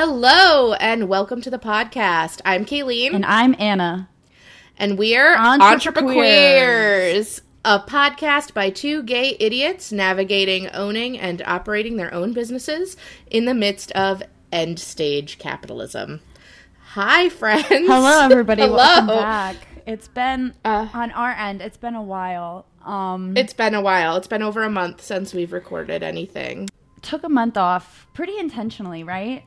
Hello and welcome to the podcast. I'm Kaylene. And I'm Anna. And we're Entrepreneurs, a podcast by two gay idiots navigating, owning, and operating their own businesses in the midst of end stage capitalism. Hi, friends. Hello, everybody. Hello. Welcome back. It's been, Uh, on our end, it's been a while. Um, It's been a while. It's been over a month since we've recorded anything. took a month off pretty intentionally, right?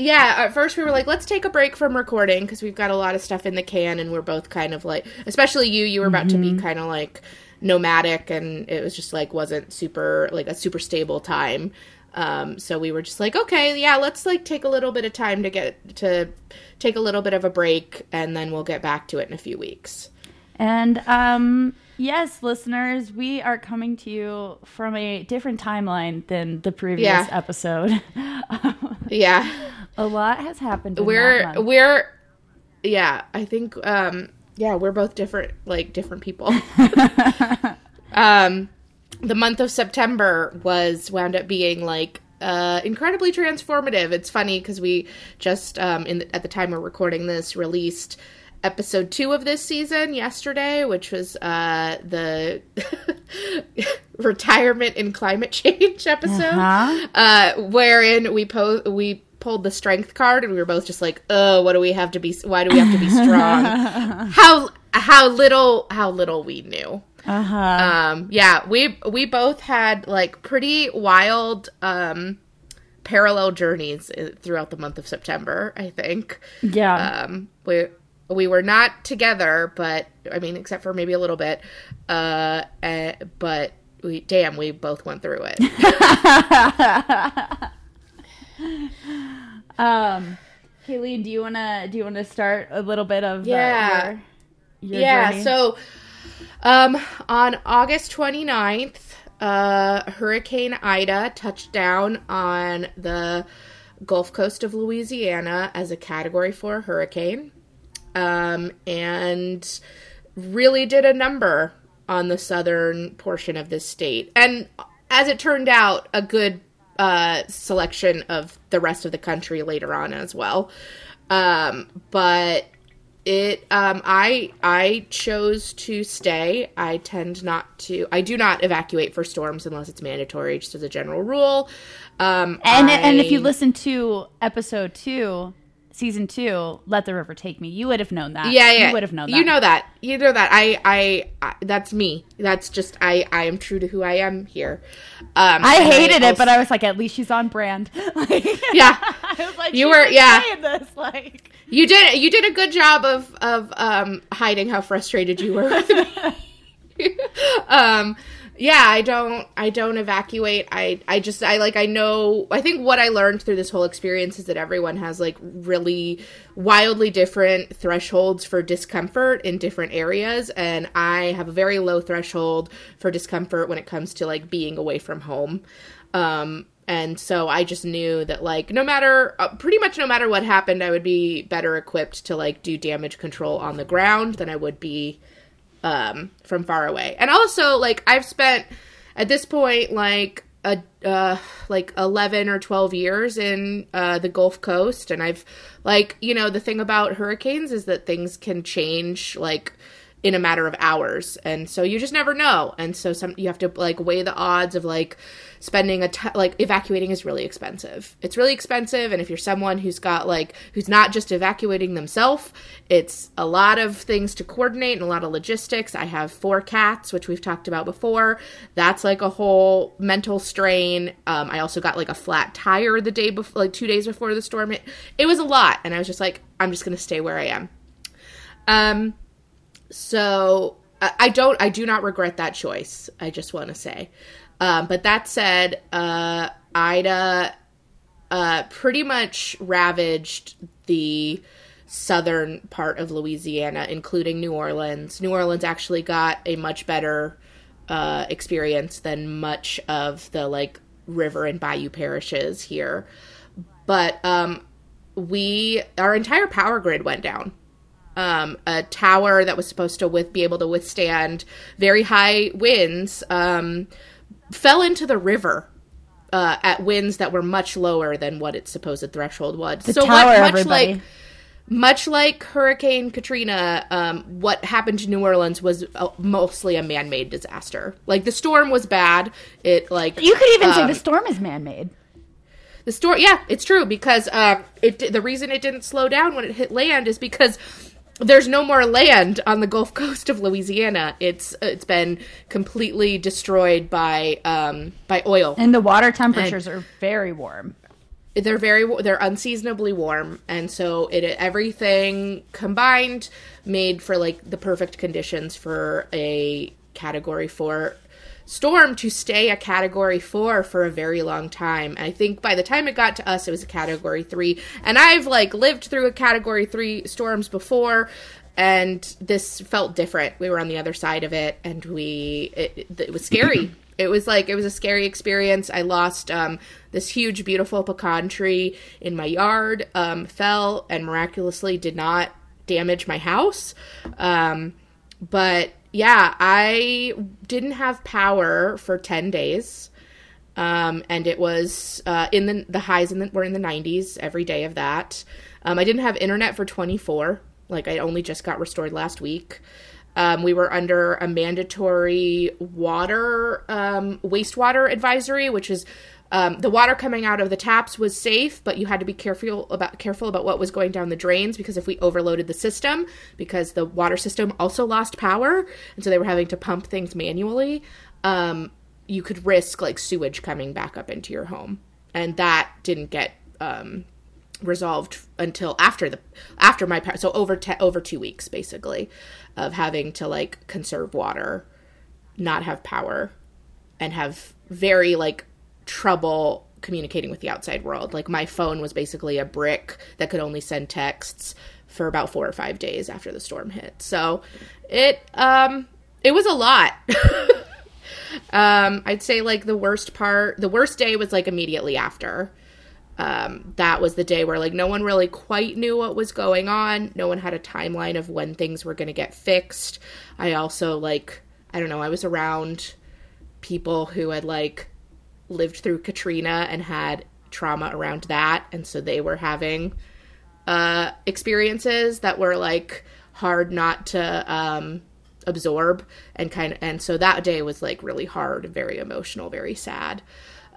Yeah, at first we were like, let's take a break from recording because we've got a lot of stuff in the can, and we're both kind of like, especially you, you were about to be kind of like nomadic, and it was just like wasn't super like a super stable time. Um, so we were just like, okay, yeah, let's like take a little bit of time to get to take a little bit of a break, and then we'll get back to it in a few weeks. And um, yes, listeners, we are coming to you from a different timeline than the previous Yeah. episode. Yeah, a lot has happened. In we're we're yeah, I think um, yeah, we're both different like different people. um the month of september was wound up being like uh incredibly transformative it's funny because we just um in the, at the time we're recording this released episode two of this season yesterday which was uh the retirement and climate change episode Uh-huh. uh wherein we po- we pulled the strength card and we were both just like oh what do we have to be why do we have to be strong how how little how little we knew Uh-huh. um yeah we we both had like pretty wild um parallel journeys uh, throughout the month of september i think yeah. um we we were not together but i mean except for maybe a little bit uh eh, but we damn we both went through it um, Kaylene, do you wanna do you wanna start a little bit of uh, Yeah. your, your yeah journey? so um on august 29th uh hurricane ida touched down on the gulf coast of louisiana as a category 4 hurricane um and really did a number on the southern portion of this state. And as it turned out a good uh selection of the rest of the country later on as well. Um but it um i i chose to stay. I tend not to i do not evacuate for storms unless it's mandatory just as a general rule. Um And and if you listen to episode two, season two, "Let the River Take Me," you would have known that. yeah yeah you would have known that. you know that you know that I, I i that's me that's just i i am true to who i am here um I hated it, also- but I was like, at least she's on brand. Like, Yeah. I was like, You she's were- yeah. saying this like. you did you did a good job of of um hiding how frustrated you were with me um yeah i don't i don't evacuate. I i just i like i know i think what i learned through this whole experience is that everyone has like really wildly different thresholds for discomfort in different areas and i have a very low threshold for discomfort when it comes to like being away from home. Um and so i just knew that like no matter uh, pretty much no matter what happened i would be better equipped to like do damage control on the ground than i would be um from far away. And also like i've spent at this point like a uh like 11 or 12 years in uh the gulf coast. And i've like you know the thing about hurricanes is that things can change like in a matter of hours. And so you just never know. And so some you have to like weigh the odds of like spending a t- like evacuating is really expensive. It's really expensive and if you're someone who's got like who's not just evacuating themselves it's a lot of things to coordinate and a lot of logistics. I have four cats which we've talked about before. That's like a whole mental strain. Um, i also got like a flat tire the day before like two days before the storm. It, it was a lot and i was just like i'm just gonna stay where i am. Um so I I don't I do not regret that choice. I just want to say. Um, but that said, uh, Ida uh, pretty much ravaged the southern part of Louisiana, including New Orleans. New Orleans actually got a much better uh, experience than much of the like river and bayou parishes here. But um, we our entire power grid went down um, a tower that was supposed to with be able to withstand very high winds um, fell into the river uh, at winds that were much lower than what its supposed threshold was. The so tower, what, much everybody. like much like Hurricane Katrina, um, what happened to New Orleans was uh, mostly a man-made disaster. Like the storm was bad. It like You could even say um, the storm is man-made. the storm. Yeah, it's true because um, it the reason it didn't slow down when it hit land is because there's no more land on the Gulf Coast of Louisiana. It's it's been completely destroyed by um, by oil. And the water temperatures are very warm. they're very they're unseasonably warm and so it everything combined made for like the perfect conditions for a category 4 storm to stay a category 4 for a very long time. I think by the time it got to us it was a category 3 and i've like lived through a category 3 storms before and this felt different. We were on the other side of it and we it, it was scary. It was like it was a scary experience. I lost um, this huge beautiful pecan tree in my yard um, fell and miraculously did not damage my house. Um, but yeah i didn't have power for 10 days um, and it was uh, in the the highs and were in the 90s every day of that. Um, I didn't have internet for 24. Like I only just got restored last week. Um, we were under a mandatory water um, wastewater advisory, which is um, the water coming out of the taps was safe, but you had to be careful about careful about what was going down the drains because if we overloaded the system, because the water system also lost power, and so they were having to pump things manually. Um, you could risk like sewage coming back up into your home, and that didn't get um, resolved until after the after my so over te- over two weeks basically of having to like conserve water, not have power, and have very like trouble communicating with the outside world. Like my phone was basically a brick that could only send texts for about four or five days after the storm hit. So it um it was a lot. um I'd say like the worst part the worst day was like immediately after. Um, that was the day where like no one really quite knew what was going on. No one had a timeline of when things were going to get fixed. I also like I don't know, I was around people who had like lived through Katrina and had trauma around that and so they were having uh experiences that were like hard not to um absorb and kind of and so that day was like really hard very emotional very sad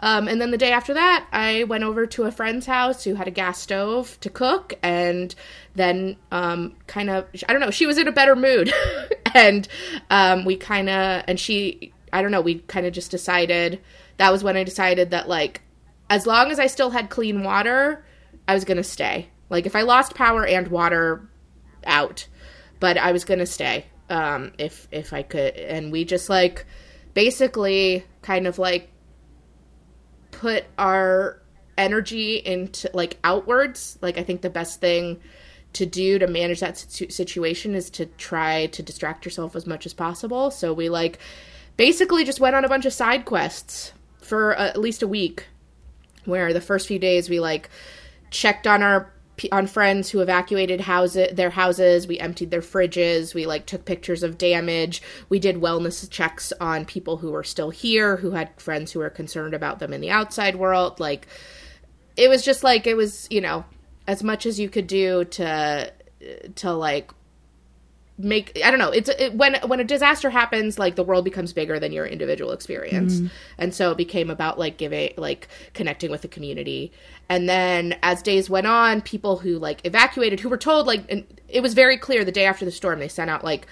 um, and then the day after that, I went over to a friend's house who had a gas stove to cook, and then um, kind of, I don't know, she was in a better mood. and um, we kind of, and she, I don't know, we kind of just decided, that was when I decided that, like, as long as I still had clean water, I was going to stay. Like, if I lost power and water, out. But I was going to stay um, if, if I could. And we just, like, basically kind of like put our energy into like outwards like i think the best thing to do to manage that situation is to try to distract yourself as much as possible so we like basically just went on a bunch of side quests for uh, at least a week where the first few days we like checked on our on friends who evacuated houses their houses we emptied their fridges we like took pictures of damage we did wellness checks on people who were still here who had friends who were concerned about them in the outside world like it was just like it was you know as much as you could do to to like make I don't know it's it, when when a disaster happens like the world becomes bigger than your individual experience. Mm-hmm. And so it became about like giving like connecting with the community. And then as days went on people who like evacuated who were told like and it was very clear the day after the storm they sent out like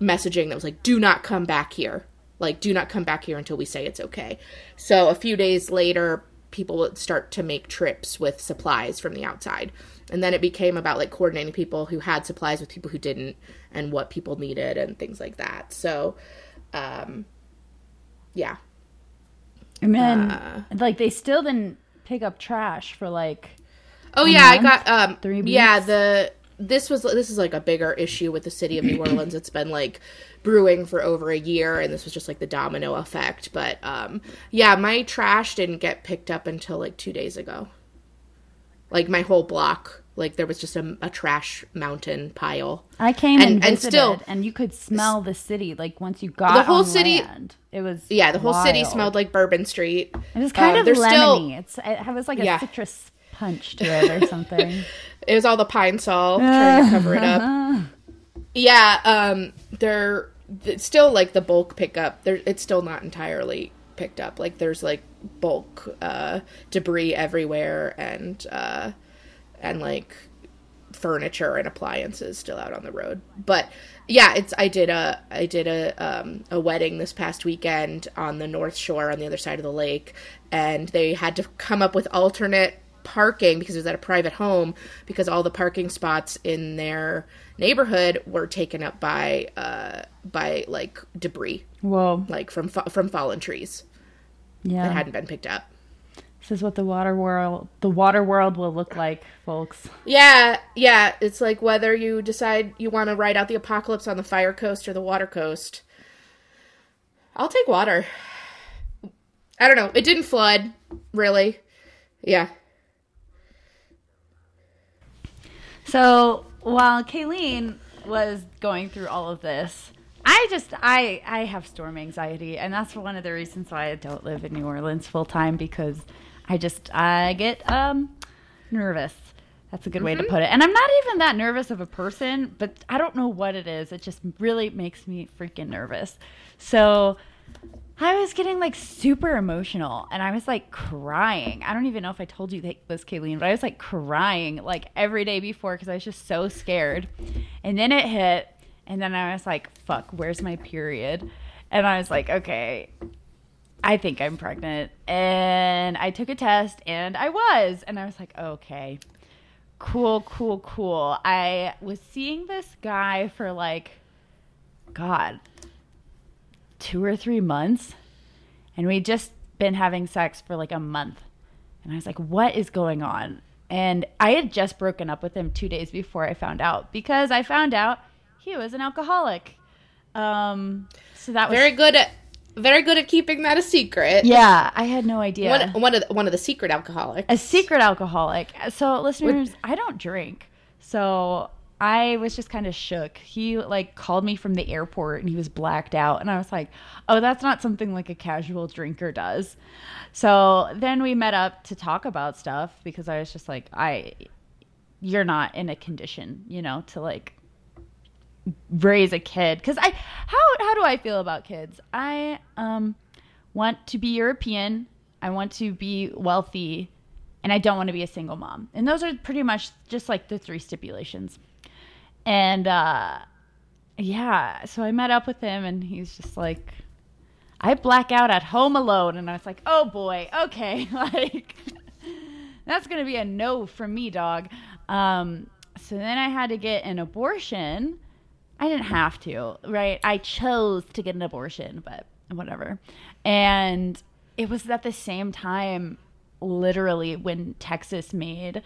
messaging that was like do not come back here. Like do not come back here until we say it's okay. So a few days later people would start to make trips with supplies from the outside. And then it became about like coordinating people who had supplies with people who didn't and what people needed and things like that so um yeah And then, Uh. like, they still didn't pick up trash for like. oh yeah i got um Three yeah the this was this is like a bigger issue with the city of new orleans it's been like brewing for over a year and this was just like the domino effect but um yeah my trash didn't get picked up until like two days ago like my whole block Like there was just a, a trash mountain pile. I came and, And- and visited, still- and you could smell the city. Like once you got The whole city- land, it was Yeah, the whole city smelled like Bourbon Street. It was kind Um, of there's still- lemony. It's it was like a Yeah. citrus punch to it or something. It was all the Pine-Sol trying to cover it up. Yeah, um, they're it's still like the bulk pickup. There, it's still not entirely picked up. Like there's like bulk uh, debris everywhere, and uh, and like furniture and appliances still out on the road. But yeah, it's I did a I did a um, a wedding this past weekend on the North Shore on the other side of the lake, and they had to come up with alternate parking because it was at a private home because all the parking spots in their neighborhood were taken up by uh by like debris. Whoa, like from from fallen trees Yeah, that hadn't been picked up This is what the water world the water world will look like, folks. Yeah, yeah. It's like whether you decide you want to ride out the apocalypse on the fire coast or the water coast. I'll take water. I don't know. It didn't flood, really. Yeah. So while Kaylene was going through all of this, I just I I have storm anxiety, and that's one of the reasons why I don't live in New Orleans full time because I just I get um nervous. That's a good way to put it. And I'm not even that nervous of a person, but I don't know what it is. It just really makes me freaking nervous. So I was getting like super emotional and I was like crying. I don't even know if I told you that this, Kaylene, but I was like crying like every day before because I was just so scared. And then it hit, and then I was like, fuck, where's my period? And I was like, okay, I think I'm pregnant. And I took a test and I was. And I was like, okay, cool, cool, cool. I was seeing this guy for like, God, two or three months. And we'd just been having sex for like a month. And I was like, what is going on? And I had just broken up with him two days before I found out because I found out he was an alcoholic. Um, so that was Very good very good at keeping that a secret. yeah. I had no idea. One, one of the, one of the secret alcoholics. a secret alcoholic. So, listeners, I don't drink. So, I was just kind of shook. He like called me from the airport and he was blacked out and I was like, "Oh, that's not something like a casual drinker does." So, then we met up to talk about stuff because I was just like, "I you're not in a condition, you know, to like raise a kid cuz I how how do I feel about kids? I um want to be European. I want to be wealthy and I don't want to be a single mom. And those are pretty much just like the three stipulations. And uh yeah, so I met up with him and he's just like I black out at home alone and I was like, "Oh boy, okay." like that's to be a no from me, dog. Um so then I had to get an abortion. I didn't have to, right? I chose to get an abortion, but whatever. And it was at the same time, literally, when Texas made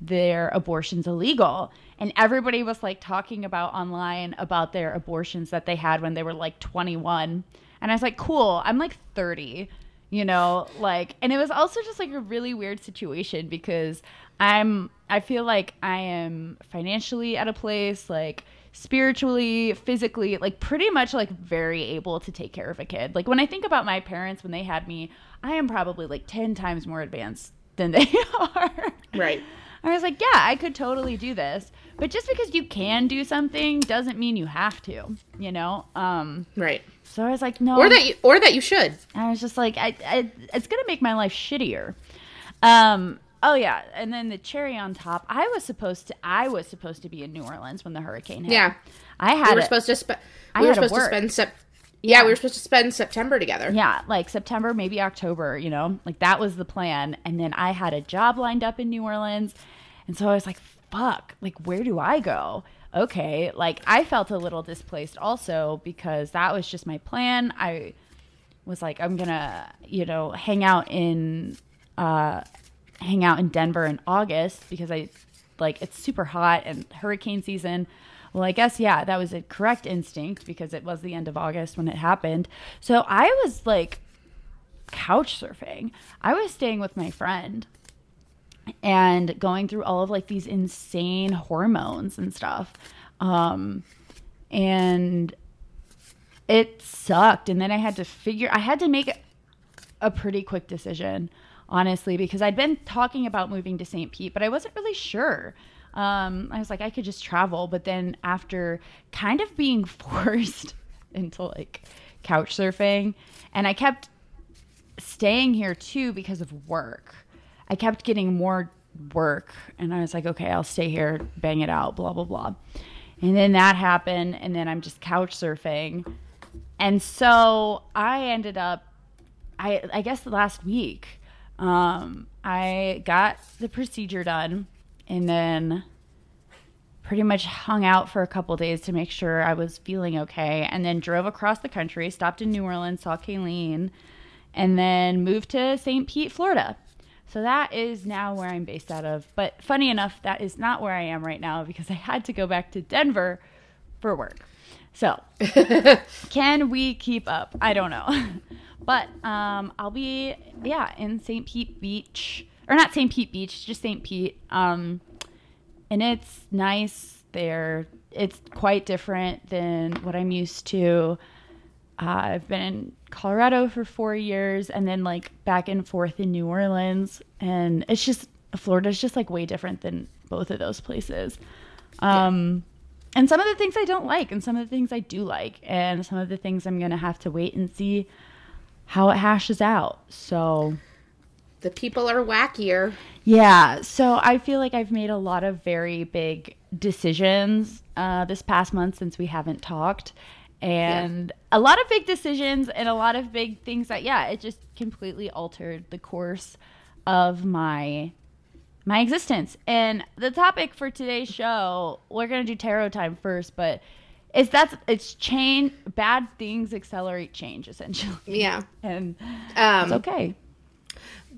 their abortions illegal. And everybody was like talking about online about their abortions that they had when they were like 21. And I was like, cool, I'm like 30, you know, like, and it was also just like a really weird situation because I'm, I feel like I am financially at a place, like, spiritually, physically, like pretty much like very able to take care of a kid. Like when I think about my parents when they had me, I am probably like 10 times more advanced than they are. Right. I was like, yeah, I could totally do this. But just because you can do something doesn't mean you have to, you know? Um Right. so I was like, no. Or that you, or that you should. I was just like, I, I it's gonna make my life shittier. Um. Oh yeah, and then the cherry on top. I was supposed to. I was supposed to be in New Orleans when the hurricane hit. Yeah. I had We were it- supposed to spend I were supposed to spend sep- yeah, Yeah. we were supposed to spend September together. Yeah, like September, maybe October, you know, like that was the plan. And then I had a job lined up in New Orleans. And so I was like, fuck, like, where do I go? Okay. Like, I felt a little displaced also because that was just my plan. I was like, I'm going to, you know, hang out in, uh, hang out in Denver in August because I like it's super hot and hurricane season. Well, I guess yeah, that was a correct instinct because it was the end of August when it happened. So I was like couch surfing. I was staying with my friend and going through all of like these insane hormones and stuff. Um, and it sucked. And then I had to figure, I had to make a pretty quick decision, honestly, because I'd been talking about moving to St. Pete, but I wasn't really sure. Um, I was like, I could just travel. But then after kind of being forced into like couch surfing, and I kept staying here too because of work. I kept getting more work, and I was like, okay, I'll stay here, bang it out, blah, blah, blah. And then that happened, and then I'm just couch surfing. And so I ended up, I, I guess the last week, um, I got the procedure done and then pretty much hung out for a couple days to make sure I was feeling okay. And then drove across the country, stopped in New Orleans, saw Kaylene, and then moved to St. Pete, Florida. So that is now where I'm based out of. But funny enough, that is not where I am right now because I had to go back to Denver for work. So, can we keep up? I don't know. but um, I'll be, yeah, in St. Pete Beach, or not St. Pete Beach, just St. Pete. Um, and it's nice there. It's quite different than what I'm used to. Uh, I've been in Colorado for four years and then like back and forth in New Orleans. And it's just, Florida's just like way different than both of those places. Um, yeah. And some of the things I don't like, and some of the things I do like, and some of the things I'm going to have to wait and see how it hashes out. So the people are wackier. Yeah. So I feel like I've made a lot of very big decisions uh, this past month since we haven't talked and yeah. a lot of big decisions and a lot of big things that yeah it just completely altered the course of my my existence and the topic for today's show we're gonna do tarot time first but it's that's it's change bad things accelerate change essentially yeah and um, it's okay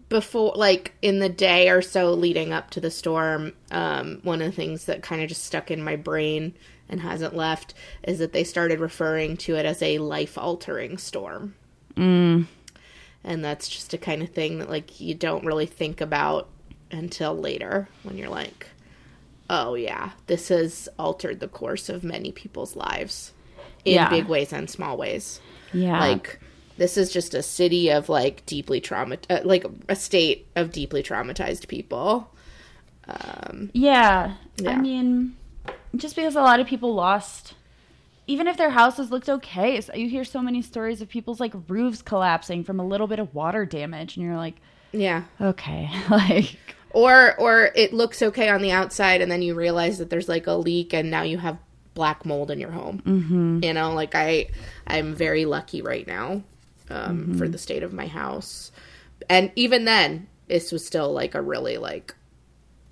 before like in the day or so leading up to the storm um, one of the things that kind of just stuck in my brain and hasn't left is that they started referring to it as a life altering storm. Mm. And that's just a kind of thing that like you don't really think about until later when you're like, oh yeah, this has altered the course of many people's lives in yeah. big ways and small ways. Yeah. Like this is just a city of like deeply trauma uh, like a state of deeply traumatized people. Um, yeah. yeah. I mean, just because a lot of people lost even if their houses looked okay so you hear so many stories of people's like roofs collapsing from a little bit of water damage and you're like yeah okay like or or it looks okay on the outside and then you realize that there's like a leak and now you have black mold in your home mm-hmm. you know like i i'm very lucky right now um, mm-hmm. for the state of my house and even then this was still like a really like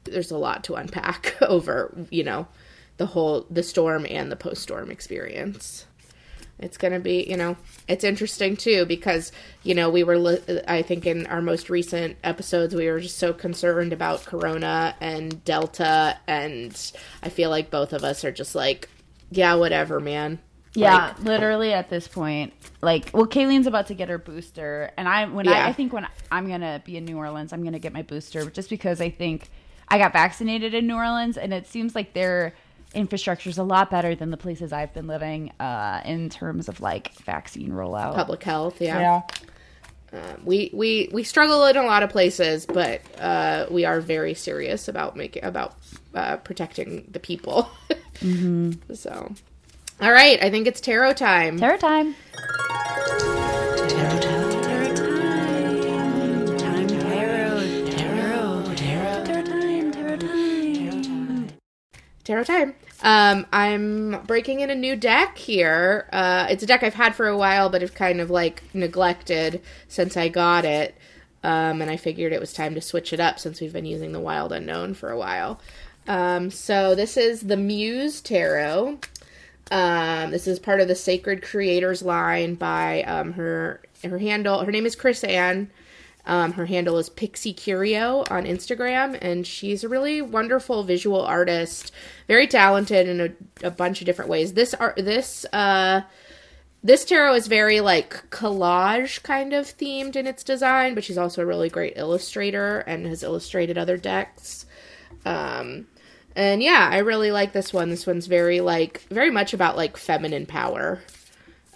there's a lot to unpack over you know the whole the storm and the post storm experience. It's going to be, you know, it's interesting too because, you know, we were, li- I think in our most recent episodes, we were just so concerned about Corona and Delta. And I feel like both of us are just like, yeah, whatever, man. Yeah, like, literally at this point, like, well, Kaylene's about to get her booster, and I when yeah. I, I think when I'm gonna be in New Orleans, I'm gonna get my booster just because I think I got vaccinated in New Orleans, and it seems like they're infrastructure is a lot better than the places I've been living uh, in terms of like vaccine rollout, public health. Yeah. Yeah. Um, we we we struggle in a lot of places, but uh, we are very serious about making about uh, protecting the people. mm-hmm. So, all right, I think it's tarot time. Tarot time. Tarot tarot time. Um, I'm breaking in a new deck here. Uh, it's a deck I've had for a while, but have kind of like neglected since I got it. Um, and I figured it was time to switch it up since we've been using the Wild Unknown for a while. Um, so this is the Muse Tarot. Um, this is part of the Sacred Creators line by um, her her handle. Her name is Chris-Anne. Um, her handle is Pixie Curio on Instagram, and she's a really wonderful visual artist, very talented in a, a bunch of different ways. This art, this uh, this tarot is very like collage kind of themed in its design, but she's also a really great illustrator and has illustrated other decks. Um, and yeah, I really like this one. This one's very like very much about like feminine power.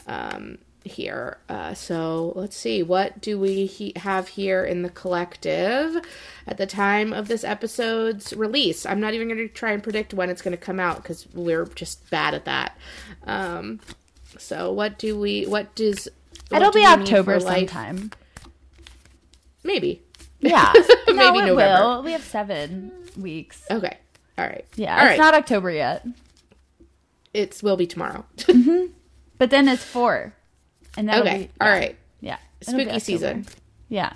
Um, here. Uh, so let's see, what do we he- have here in the collective at the time of this episode's release? I'm not even going to try and predict when it's going to come out because we're just bad at that. Um, so what do we? What does? What It'll do be October sometime. Maybe. Yeah. Maybe no, it November. will. We have seven weeks. Okay. All right. Yeah, All it's right. not October yet. It's will be tomorrow. But then it's four. And that'll okay. be yeah, right. Yeah. Spooky season. Yeah.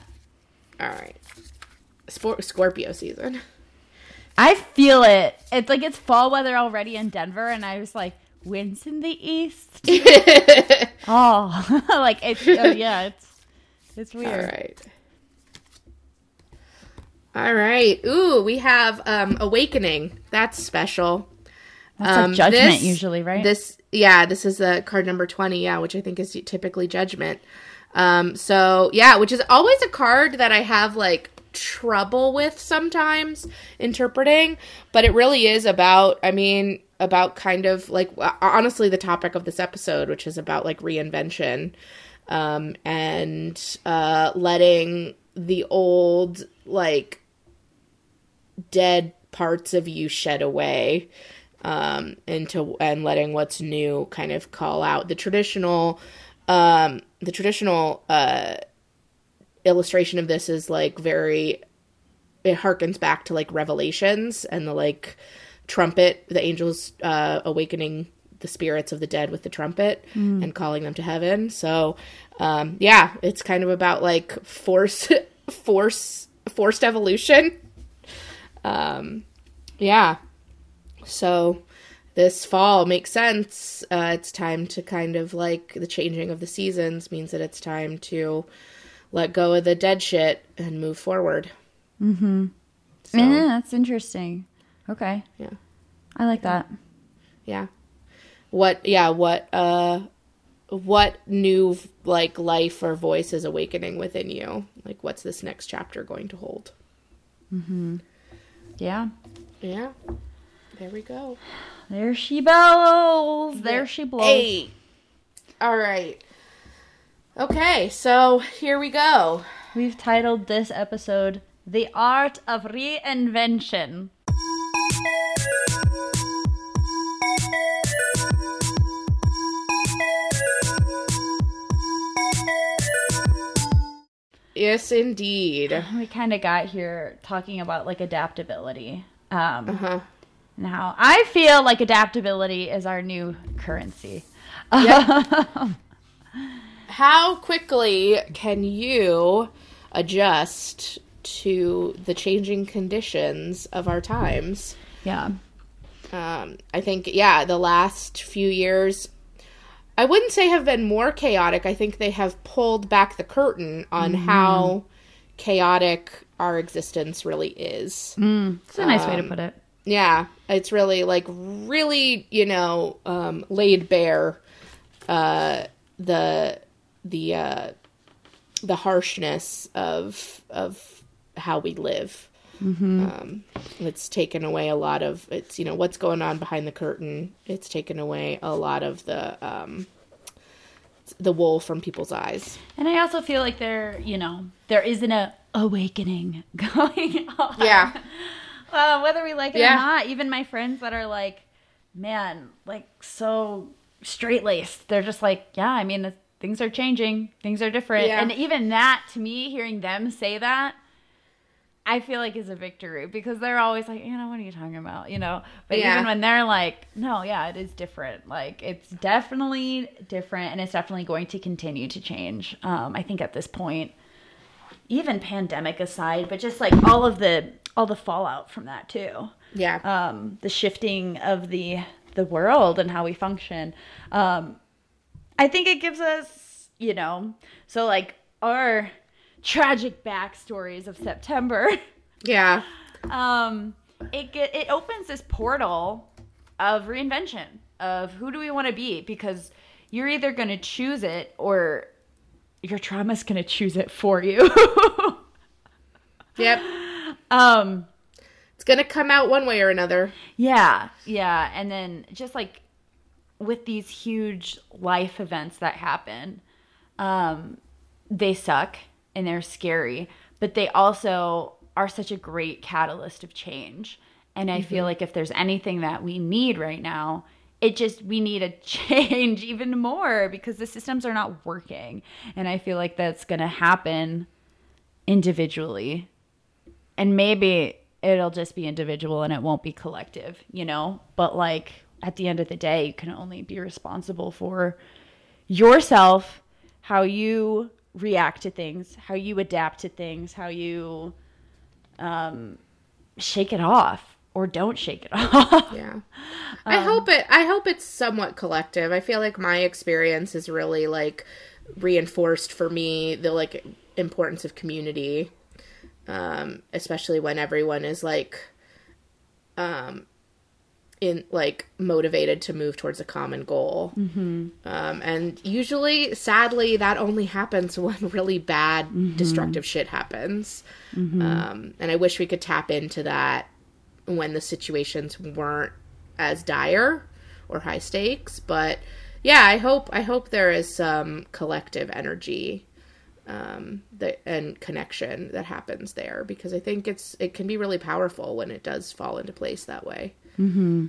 All right. Spor- Scorpio season. I feel it. It's like it's fall weather already in Denver, and I was like, winds in the east. oh, like it's oh, yeah, it's it's weird. right. All right. Ooh, we have um Awakening. That's special. That's Um, like judgment this- usually, right? This yeah, this is the card number 20, yeah, which I think is typically judgment. Um so yeah, which is always a card that I have like trouble with sometimes interpreting, but it really is about I mean about kind of like honestly the topic of this episode which is about like reinvention um and uh letting the old like dead parts of you shed away um into and letting what's new kind of call out the traditional um the traditional uh illustration of this is like very it harkens back to like revelations and the like trumpet the angels uh awakening the spirits of the dead with the trumpet and calling them to heaven. So um yeah it's kind of about like force force forced evolution. Um yeah so this fall makes sense. Uh it's time to kind of like the changing of the seasons means that it's time to let go of the dead shit and move forward. Mm-hmm. So, yeah, that's interesting. Okay, yeah. I like that. yeah. What yeah what uh what new like life or voice is awakening within you? Like what's this next chapter going to hold? Mm-hmm. Yeah, yeah there we go there she blows. There she blows. Hey. all right okay so here we go We've titled this episode "The Art of Reinvention." yes indeed we kind of got here talking about like adaptability um, uh-huh and how I feel like adaptability is our new currency. how quickly can you adjust to the changing conditions of our times yeah. um, I think, yeah, the last few years, I wouldn't say have been more chaotic. I think they have pulled back the curtain on how chaotic our existence really is. It's a nice way to Um, put it. Yeah, it's really like really, you know, um, laid bare uh, the the uh, the harshness of of how we live. Um, it's taken away a lot of it's you know what's going on behind the curtain. It's taken away a lot of the um, the wool from people's eyes. And I also feel like there, you know, there isn't a awakening going on. Yeah, Uh, whether we like it Yeah. or not, even my friends that are like, man, like so straight laced, they're just like, yeah, I mean, things are changing, things are different. Yeah. And even that, to me, hearing them say that, I feel like is a victory because they're always like, you know, what are you talking about? You know, but Yeah. even when they're like, no, yeah, it is different. Like, it's definitely different and it's definitely going to continue to change. Um, I think at this point, even pandemic aside, but just like all of the all the fallout from that too. yeah, Um, the shifting of the the world and how we function. Um, I think it gives us, you know, so like our tragic backstories of September. yeah, um, it get it opens this portal of reinvention of who do we want to be because you're either going to choose it or your trauma's going to choose it for you. Yep. um It's going to come out one way or another. Yeah, yeah. And then just like with these huge life events that happen, um, they suck and they're scary, but they also are such a great catalyst of change. And I feel like if there's anything that we need right now, it just we need a change even more because the systems are not working. And I feel like that's going to happen individually and maybe it'll just be individual and it won't be collective, you know? But like at the end of the day, you can only be responsible for yourself, how you react to things, how you adapt to things, how you um, shake it off or don't shake it off. Yeah. I hope it I hope it's somewhat collective. I feel like my experience is really like reinforced for me the like importance of community. Um especially when everyone is like um in like motivated to move towards a common goal. Mm-hmm. Um and usually sadly that only happens when really bad destructive shit happens. Um and I wish we could tap into that when the situations weren't as dire or high stakes but yeah i hope i hope there is some collective energy um that and connection that happens there because i think it's it can be really powerful when it does fall into place that way mm-hmm.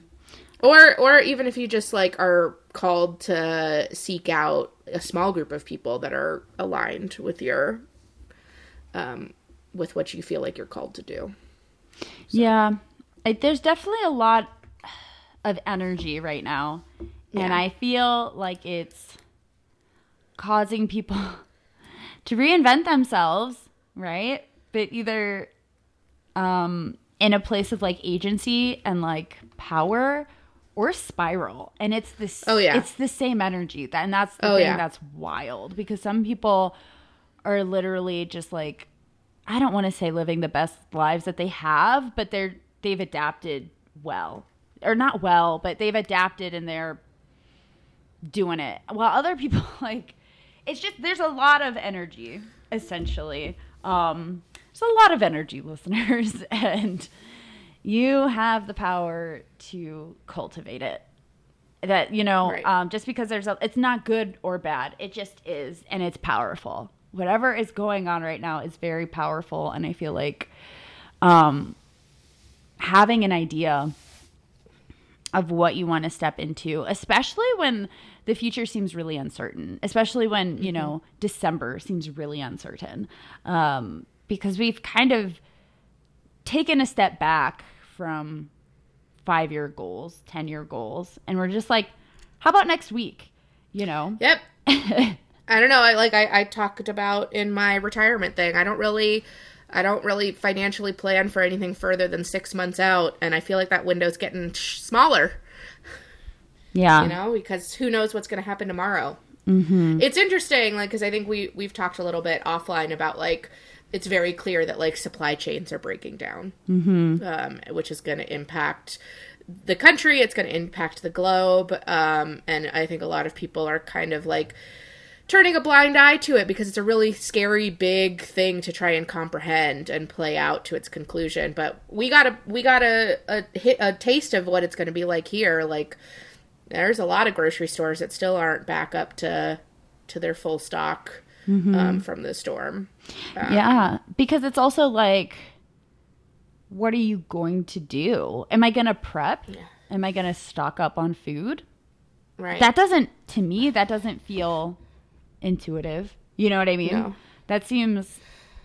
or or even if you just like are called to seek out a small group of people that are aligned with your um with what you feel like you're called to do Yeah. There's definitely a lot of energy right now. And I feel like it's causing people to reinvent themselves, right? But either um, in a place of like agency and like power or spiral. And it's this Oh, yeah. it's the same energy. That and that's the Oh, thing yeah. that's wild because some people are literally just like I don't want to say living the best lives that they have, but they're they've adapted well. Or not well, but they've adapted and they're doing it. While other people like it's just there's a lot of energy essentially. Um there's a lot of energy listeners and you have the power to cultivate it that you know Right. um, just because there's a it's not good or bad it just is and it's powerful whatever is going on right now is very powerful and i feel like um having an idea of what you want to step into especially when the future seems really uncertain especially when you know december seems really uncertain um because we've kind of taken a step back from five year goals, 10 year goals, and we're just like, how about next week? You know? Yep. I don't know. I like I, I talked about in my retirement thing. I don't really I don't really financially plan for anything further than six months out, and I feel like that window's getting smaller. Yeah. You know, because who knows what's going to happen tomorrow. Mm-hmm. It's interesting, like because I think we we've talked a little bit offline about like it's very clear that like supply chains are breaking down, mm-hmm. um, which is going to impact the country. It's going to impact the globe, um, and I think a lot of people are kind of like turning a blind eye to it because it's a really scary big thing to try and comprehend and play out to its conclusion but we got a we got a, a hit a taste of what it's going to be like here like there's a lot of grocery stores that still aren't back up to to their full stock um, from the storm yeah. Because it's also like, what are you going to do? Am I going to prep? Am I going to stock up on food? right That doesn't, to me, that doesn't feel intuitive. You know what I mean? No. That seems,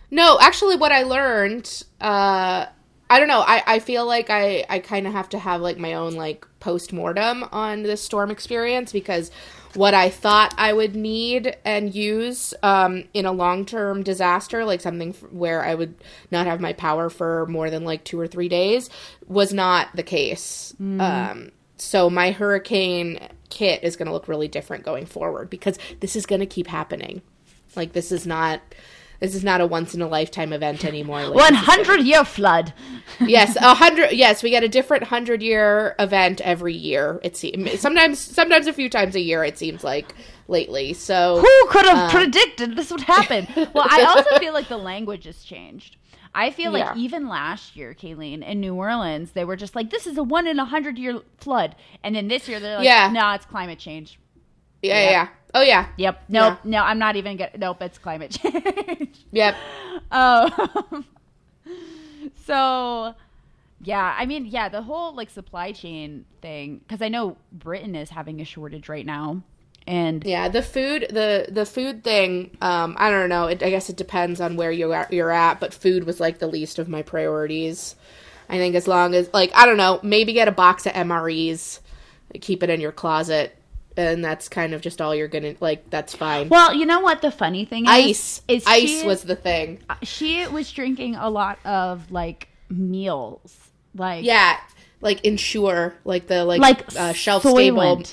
No, actually, what I learned, uh, I don't know. I, I feel like I, I kind of have to have like my own like post mortem on this storm experience because what I thought I would need and use um, in a long term disaster, like something f- where I would not have my power for more than like two or three days, was not the case. Um, so my hurricane kit is going to look really different going forward because this is going to keep happening. Like this is not this is not a once in a lifetime event anymore. Like, One this is gonna- hundred year flood. yes, a hundred. Yes, we get a different hundred year event every year. It seems sometimes, sometimes a few times a year. It seems like lately. So Who could have Uh, predicted this would happen? Well, I also feel like the language has changed. I feel like even last year, Kaylene, in New Orleans, they were just like, "This is a one in a hundred year flood," and then this year they're like, Yeah. "No, it's climate change." yeah, Yeah. yeah. Oh yeah. Yep. Nope. No, I'm not even get. Nope. It's climate change. Yep. Oh. so, yeah. I mean, yeah, the whole like supply chain thing, because I know Britain is having a shortage right now, and Yeah, the food the the food thing. Um, I don't know. It, I guess it depends on where you are, you're at. But food was like the least of my priorities. I think as long as like I don't know, maybe get a box of MREs, keep it in your closet, and that's kind of just all you're gonna like. That's fine. well, you know what the funny thing is? ice, is ice she- was the thing. she was drinking a lot of like meals, like Yeah, like ensure like the like, like uh, shelf stable.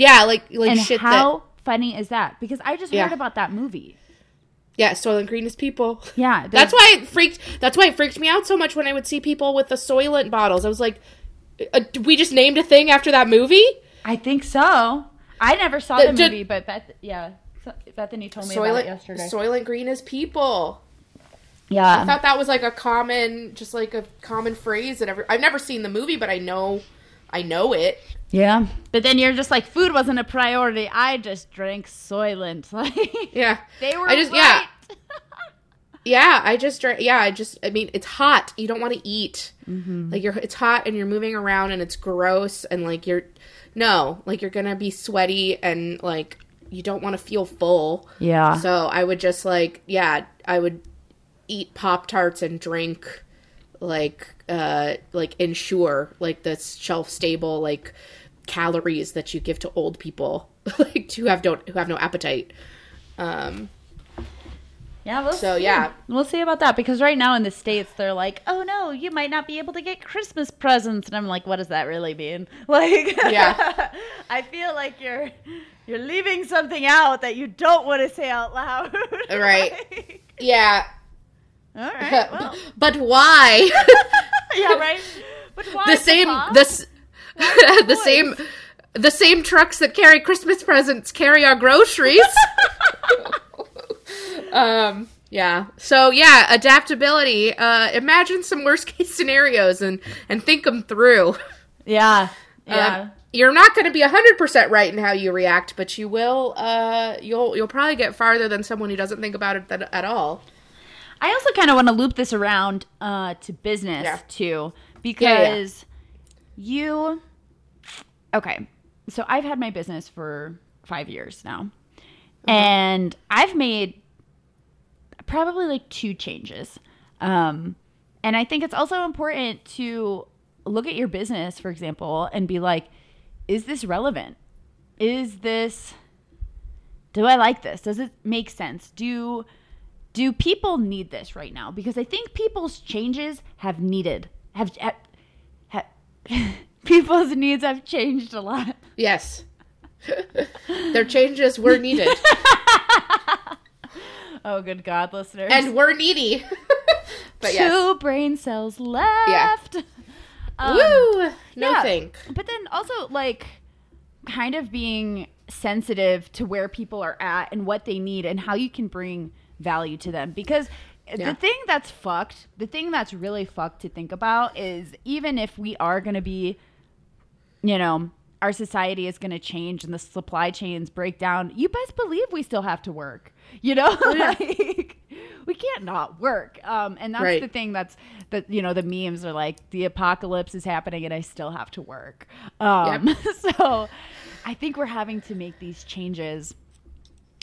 Soylent. Yeah, like like And shit that. how funny is that? Because I just Yeah. heard about that movie. Yeah, Soylent Green is people. Yeah, That's why it freaked. That's why it freaked me out so much when I would see people with the Soylent bottles. I was like, uh, we just named a thing after that movie. I think so. I never saw The- the, did- movie, but Beth, yeah, Bethany told me about it yesterday. Soylent Green is people. Yeah, I thought that was like a common, just like a common phrase that every. I've never seen the movie, but I know, I know it. Yeah. But then you're just like, food wasn't a priority. I just drank Soylent. Like Yeah, they were I just- right. yeah. yeah. I just drank. Yeah, I just. I mean, it's hot. You don't want to eat. Mm-hmm. Like you're. It's hot and you're moving around and it's gross and like you're. No, like you're gonna be sweaty and like you don't want to feel full. yeah. So I would just like, yeah, I would eat Pop Tarts and drink like, uh, like ensure like the shelf stable like calories that you give to old people, like who have don't who have no appetite. Um, Yeah, we'll So, see. yeah. we'll see about that because right now in the states they're like, "Oh no, you might not be able to get Christmas presents," and I'm like, "What does that really mean?" Like, Yeah. I feel like you're you're leaving something out that you don't want to say out loud. Right. Like, yeah, all right. Well, but why? yeah, right. But why the same Papa? the s- the boys? same the same trucks that carry Christmas presents carry our groceries. um yeah. So yeah, adaptability. Uh imagine some worst case scenarios and and think them through. Yeah. Um, Yeah. you're not going to be 100% right in how you react, but you will uh you'll you'll probably get farther than someone who doesn't think about it that, at all. I also kind of want to loop this around uh, to business Yeah. too, yeah. because you. Okay, so I've had my business for five years now, and I've made probably like two changes. Um, and I think it's also important to look at your business, for example, and be like, is this relevant? Is this do I like this? Does it make sense? Do do people need this right now? Because I think people's changes have needed have people's needs have changed a lot. Yes. Their changes were needed Oh, good God, listeners! and we're needy. but two yes. brain cells left. Um, Woo! No yeah. But then also like kind of being sensitive to where people are at and what they need and how you can bring value to them because Yeah. the thing that's fucked, the thing that's really fucked to think about is even if we are going to be you know, our society is going to change and the supply chains break down, you best believe we still have to work. You know, Oh, yeah. like we can't not work. Um, and that's Right. the thing that's that you know the memes are like the apocalypse is happening and I still have to work. Um, so I think we're having to make these changes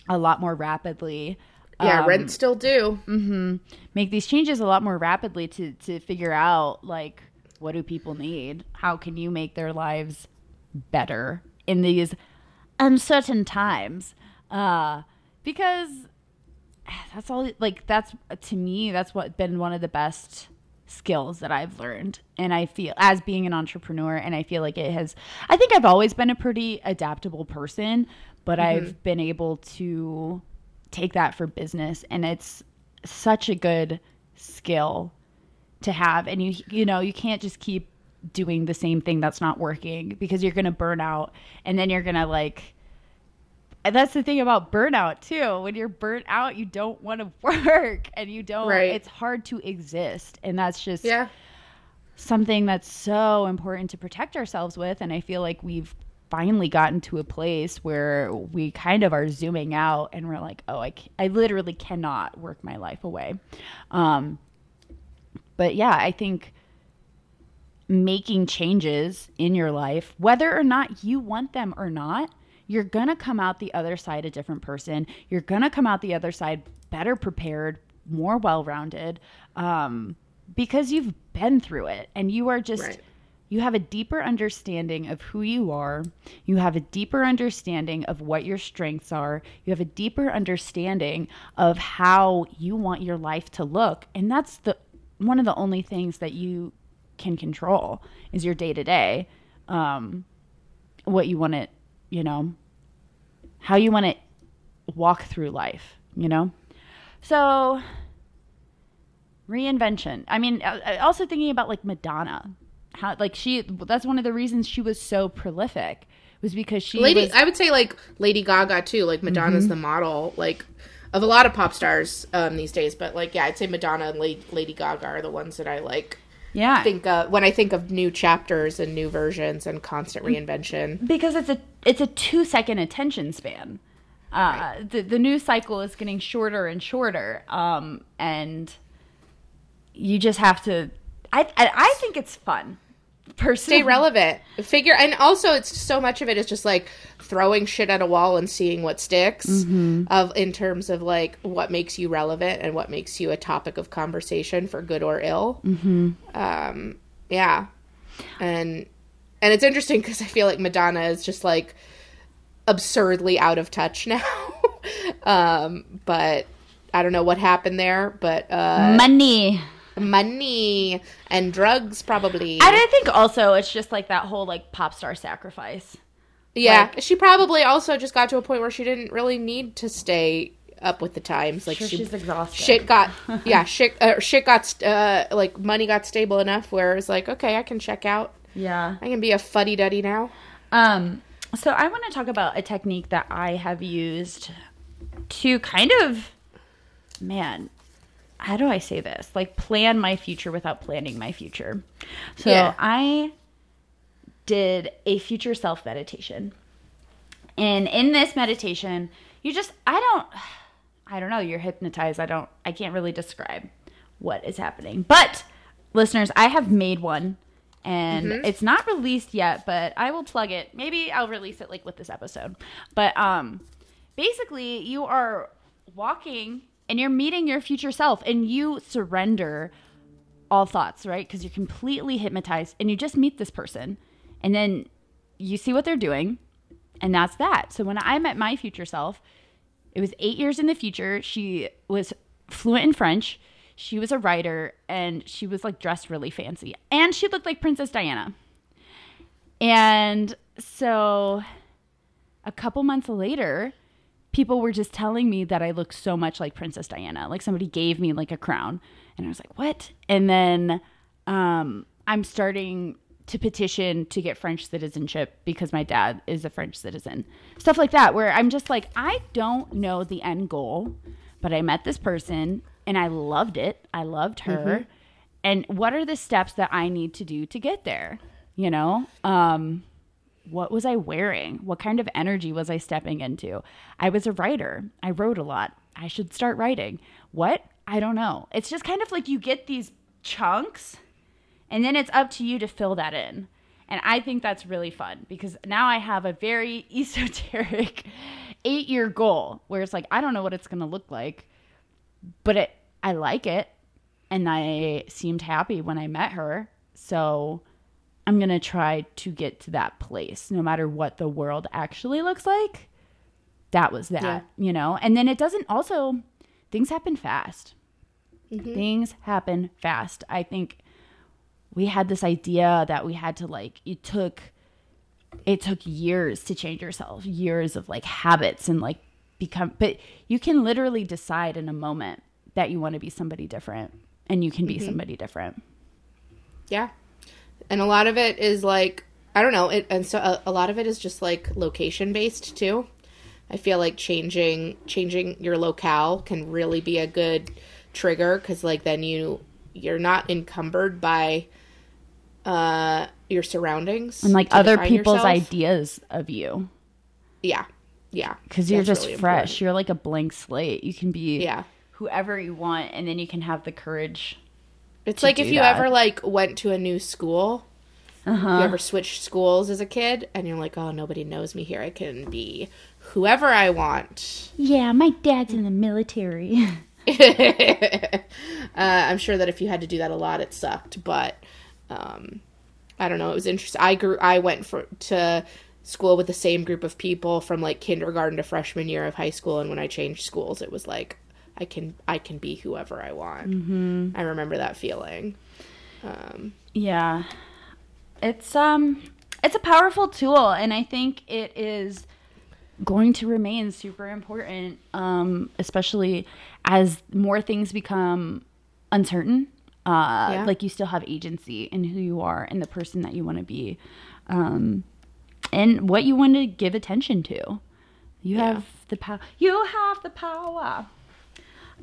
a lot more rapidly. Yeah, Um, rent still due. hmm make these changes a lot more rapidly to to figure out like what do people need? How can you make their lives better in these uncertain times? Uh because that's all like that's to me that's what been one of the best skills that I've learned. And I feel as being an entrepreneur and I feel like it has I think I've always been a pretty adaptable person but I've been able to take that for business and it's such a good skill to have and you you know you can't just keep doing the same thing that's not working because you're going to burn out and then you're going to like and that's the thing about burnout too when you're burnt out you don't want to work and you don't Right. it's hard to exist and that's just Yeah. something that's so important to protect ourselves with and i feel like we've finally gotten to a place where we kind of are zooming out and we're like oh i, I literally cannot work my life away um, but yeah i think making changes in your life whether or not you want them or not you're gonna come out the other side a different person you're gonna come out the other side better prepared more well-rounded um, because you've been through it and you are just Right. You have a deeper understanding of who you are. You have a deeper understanding of what your strengths are. You have a deeper understanding of how you want your life to look. And that's the one of the only things that you can control is your day to day what you want to you know how you want to walk through life you know? So reinvention. I mean also thinking about like madonna how like she that's one of the reasons she was so prolific was because she Lady, was I would say like Lady Gaga too. Like Madonna's Mm-hmm. the model, like of a lot of pop stars um, these days. But like, yeah, I'd say Madonna and La- Lady Gaga are the ones that I like yeah think uh, when I think of new chapters and new versions and constant Mm. reinvention. because it's a it's a two second attention span. Uh, the the news cycle is getting shorter and shorter, um, and you just have to. I I, I think it's fun. Personally, Stay relevant, figure, and also it's so much of it is just like throwing shit at a wall and seeing what sticks. Mm-hmm. Of in terms of like what makes you relevant and what makes you a topic of conversation for good or ill. Mm-hmm. Um, yeah, and and it's interesting because I feel like Madonna is just like absurdly out of touch now. um, but I don't know what happened there, but uh, money. Money and drugs probably. And I think also it's just like that whole like pop star sacrifice. yeah, she probably also just got to a point where she didn't really need to stay up with the times. Like Sure, she, she's exhausted. shit got yeah, shit uh, shit got uh, like money got stable enough where it was like okay, I can check out. Yeah. I can be a fuddy duddy now. Um, so I want to talk about a technique that I have used to kind of, man, how do I say this? Like plan my future without planning my future. So Yeah. I did a future self meditation. And in this meditation, you just I don't I don't know, you're hypnotized. I don't I can't really describe what is happening. But listeners, I have made one and it's not released yet, but I will plug it. Maybe I'll release it like with this episode. But um basically you are walking and you're meeting your future self and you surrender all thoughts, right? Because you're completely hypnotized and you just meet this person and then you see what they're doing and that's that. So when I met my future self, it was eight years in the future. She was fluent in French. She was a writer and she was like dressed really fancy. And she looked like Princess Diana. And so a couple months later, people were just telling me that I look so much like Princess Diana. Like somebody gave me like a crown. And I was like, what? And then um, I'm starting to petition to get French citizenship because my dad is a French citizen. Stuff like that, where I'm just like, I don't know the end goal, but I met this person and I loved it. I loved her. And what are the steps that I need to do to get there? You know? Um, what was I wearing? What kind of energy was I stepping into? I was a writer. I wrote a lot. I should start writing. What? I don't know. It's just kind of like you get these chunks and then it's up to you to fill that in. And I think that's really fun because now I have a very esoteric eight year goal where it's like, I don't know what it's going to look like, but it, I like it. And I seemed happy when I met her. So I'm going to try to get to that place no matter what the world actually looks like. That was that, Yeah. you know? And then it doesn't also, things happen fast. Things happen fast. I think we had this idea that we had to like, it took, it took years to change yourself, years of like habits and like become, but you can literally decide in a moment that you want to be somebody different and you can Mm-hmm. be somebody different. Yeah. And a lot of it is like I don't know, it and so a, a lot of it is just like location based too. I feel like changing changing your locale can really be a good trigger cuz like then you you're not encumbered by uh your surroundings And like other people's yourself. ideas of you Yeah. Yeah. cuz you're just really fresh. important. You're like a blank slate. You can be Yeah. whoever you want and then you can have the courage. It's like if you that. ever like went to a new school Uh-huh. you ever switched schools as a kid and you're like, oh, nobody knows me here. I can be whoever I want. Yeah, my dad's in the military. uh, I'm sure that if you had to do that a lot, it sucked. But um, I don't know. It was interesting. I grew. I went for to school with the same group of people from like kindergarten to freshman year of high school, and when I changed schools, it was like I can I can be whoever I want. Mm-hmm. I remember that feeling. Um, Yeah. It's um it's a powerful tool and I think it is going to remain super important um especially as more things become uncertain. Uh Yeah. like you still have agency in who you are and the person that you want to be. Um and what you want to give attention to. You Yeah. have the power. You have the power.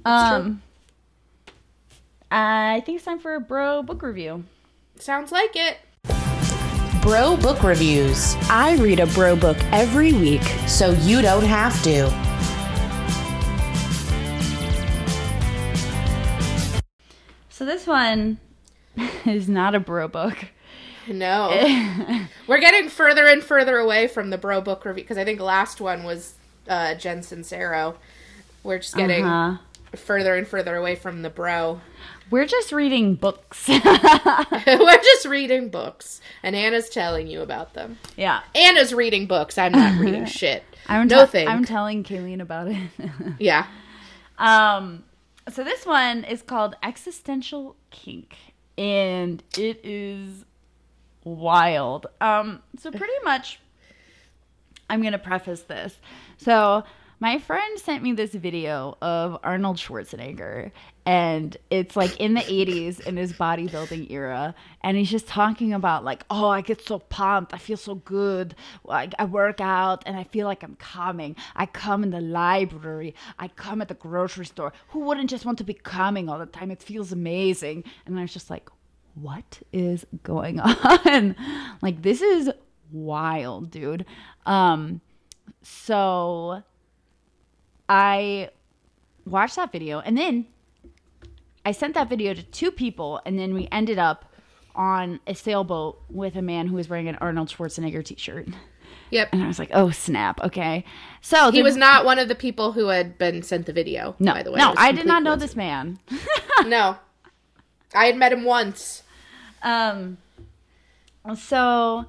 That's true. um I think it's time for a bro book review. sounds like it. Bro Book Reviews, I read a bro book every week. so you don't have to. So this one is not a bro book. No. We're getting further and further away from the bro book review because I think last one was uh, Jen Sincero. We're just getting Uh-huh. Further and further away from the bro. We're just reading books. We're just reading books, and Anna's telling you about them. yeah. Anna's reading books. I'm not reading shit. I'm no te-. I'm telling Kaylene about it. yeah. um so this one is called Existential Kink and it is wild. Um so pretty much I'm going to preface this. So my friend sent me this video of Arnold Schwarzenegger, and it's like in the 80s in his bodybuilding era. And he's just talking about, like, oh, I get so pumped. I feel so good. I, I work out and I feel like I'm coming. I come in the library. I come at the grocery store. Who wouldn't just want to be coming all the time? It feels amazing. And I was just like, what is going on? like, this is wild, dude. Um, so I watched that video and then I sent that video to two people and then we ended up on a sailboat with a man who was wearing an Arnold Schwarzenegger t-shirt. Yep. And I was like, "Oh, snap. Okay." So He was not one of the people who had been sent the video. No, by the way, no, I did not know this man. no, I had met him once. Um, so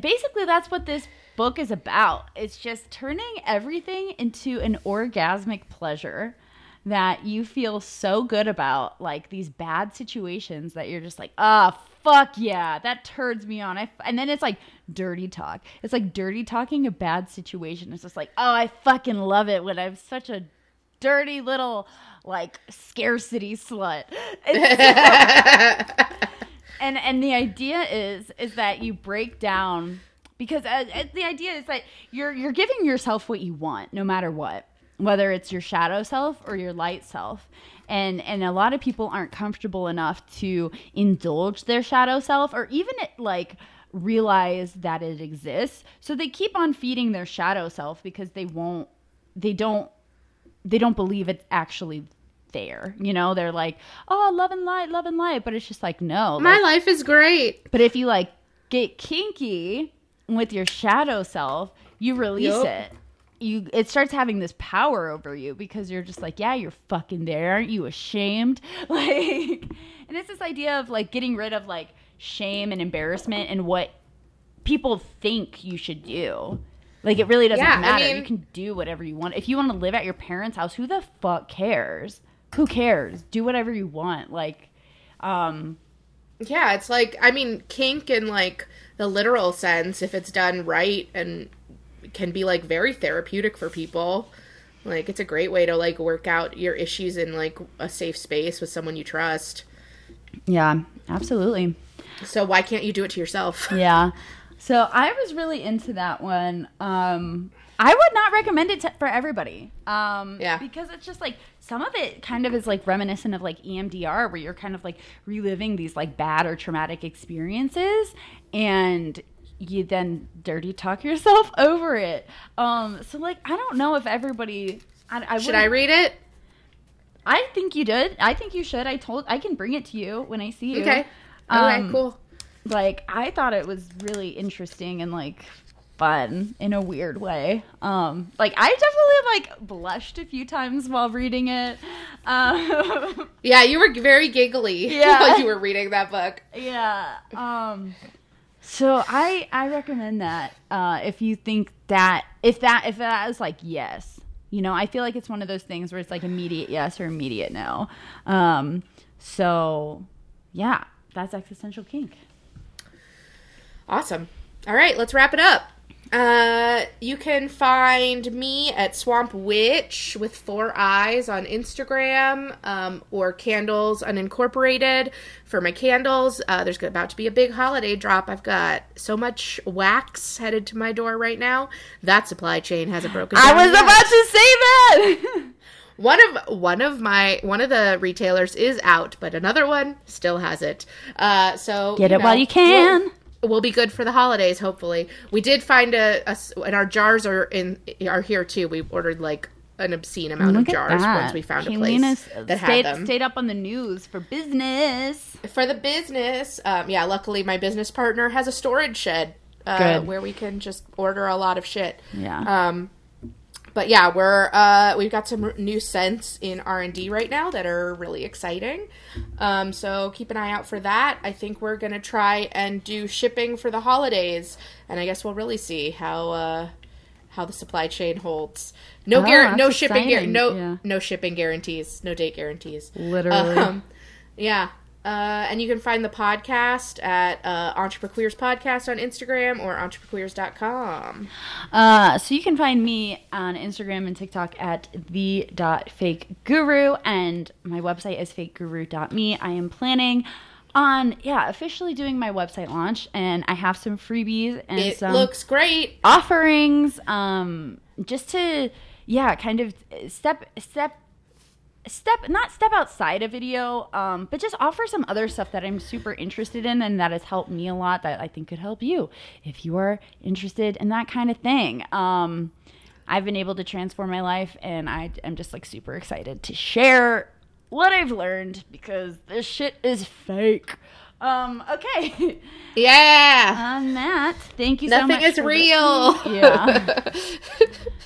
basically, that's what this book is about. It's just turning everything into an orgasmic pleasure that you feel so good about, like these bad situations that you're just like, ah, fuck yeah, that turns me on. I f-. and then it's like dirty talk. It's like dirty talking a bad situation. It's just like, oh, I fucking love it when I'm such a dirty little like scarcity slut. And and the idea is is that you break down because uh, uh, the idea is that you're you're giving yourself what you want no matter what whether it's your shadow self or your light self. And and a lot of people aren't comfortable enough to indulge their shadow self or even like realize that it exists. So they keep on feeding their shadow self because they won't they don't they don't believe it's actually there. You know they're like oh love and light love and light. But it's just like no My like, life is great. but if you like get kinky with your shadow self, you release Yup. it. You it starts having this power over you because you're just like, yeah, you're fucking there. Aren't you ashamed? Like and it's this idea of like getting rid of like shame and embarrassment and what people think you should do. Like it really doesn't Yeah, I matter. mean- you can do whatever you want. If you want to live at your parents' house, who the fuck cares? Who cares? Do whatever you want. Like um Yeah, it's like I mean, kink and like the literal sense, if it's done right and can be like very therapeutic for people. Like it's a great way to like work out your issues in like a safe space with someone you trust. Yeah, absolutely. So why can't you do it to yourself? Yeah. So I was really into that one. Um, I would not recommend it to, for everybody. Um, Yeah. Because it's just like some of it kind of is like reminiscent of like EMDR, where you're kind of like reliving these like bad or traumatic experiences, and you then dirty talk yourself over it. Um, so like I don't know if everybody. I, I Should I read it? I think you did. I think you should. I told. I can bring it to you when I see you. Okay. Um, okay, cool. like I thought it was really interesting and like fun in a weird way. Um, like I definitely like blushed a few times while reading it. Um, Yeah, you were very giggly Yeah. while you were reading that book. yeah. Um, so I I recommend that uh, if you think that if that if that is like yes, you know, I feel like it's one of those things where it's like immediate yes or immediate no. Um, so yeah, that's existential kink. Awesome. All right, let's wrap it up. Uh, you can find me at Swamp Witch with four eyes on Instagram, um, or Candles Unincorporated for my candles. Uh, there's about to be a big holiday drop. I've got so much wax headed to my door right now. That supply chain hasn't broken. I was yet. about to say that. One of one of my one of the retailers is out, but another one still has it. Uh, so Get it while you can. We'll, we'll be good for the holidays. Hopefully, we did find a, a and our jars are in are here too. We ordered like an obscene amount of Look at jars once we found a Kaylene place that stayed, had them stayed up on the news for business. for the business. Um, yeah, luckily my business partner has a storage shed uh, where we can just order a lot of shit. Yeah. Um, but yeah, we're uh, we've got some new scents in R and D right now that are really exciting. Um, so keep an eye out for that. I think we're gonna try and do shipping for the holidays, and I guess we'll really see how uh, how the supply chain holds. No, Oh, guar- no shipping, guar- no Yeah. no shipping guarantees, no date guarantees. Literally. Um, yeah. Uh, and you can find the podcast at uh, Entrepreneurs Podcast on Instagram or entrepreneurs.com. Uh, so you can find me on Instagram and TikTok at the.fakeguru and my website is fakeguru.me. I am planning on, yeah, officially doing my website launch and I have some freebies and It some looks great. offerings um just to yeah kind of step step step not step outside a video um but just offer some other stuff that i'm super interested in and that has helped me a lot that i think could help you if you are interested in that kind of thing. Um i've been able to transform my life and i am just like super excited to share what i've learned because this shit is fake um, okay. Yeah. On that, thank you Nothing so is real. Listening. Yeah.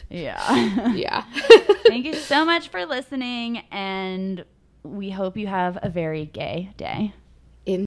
yeah. Yeah. thank you so much for listening, and we hope you have a very gay day. In.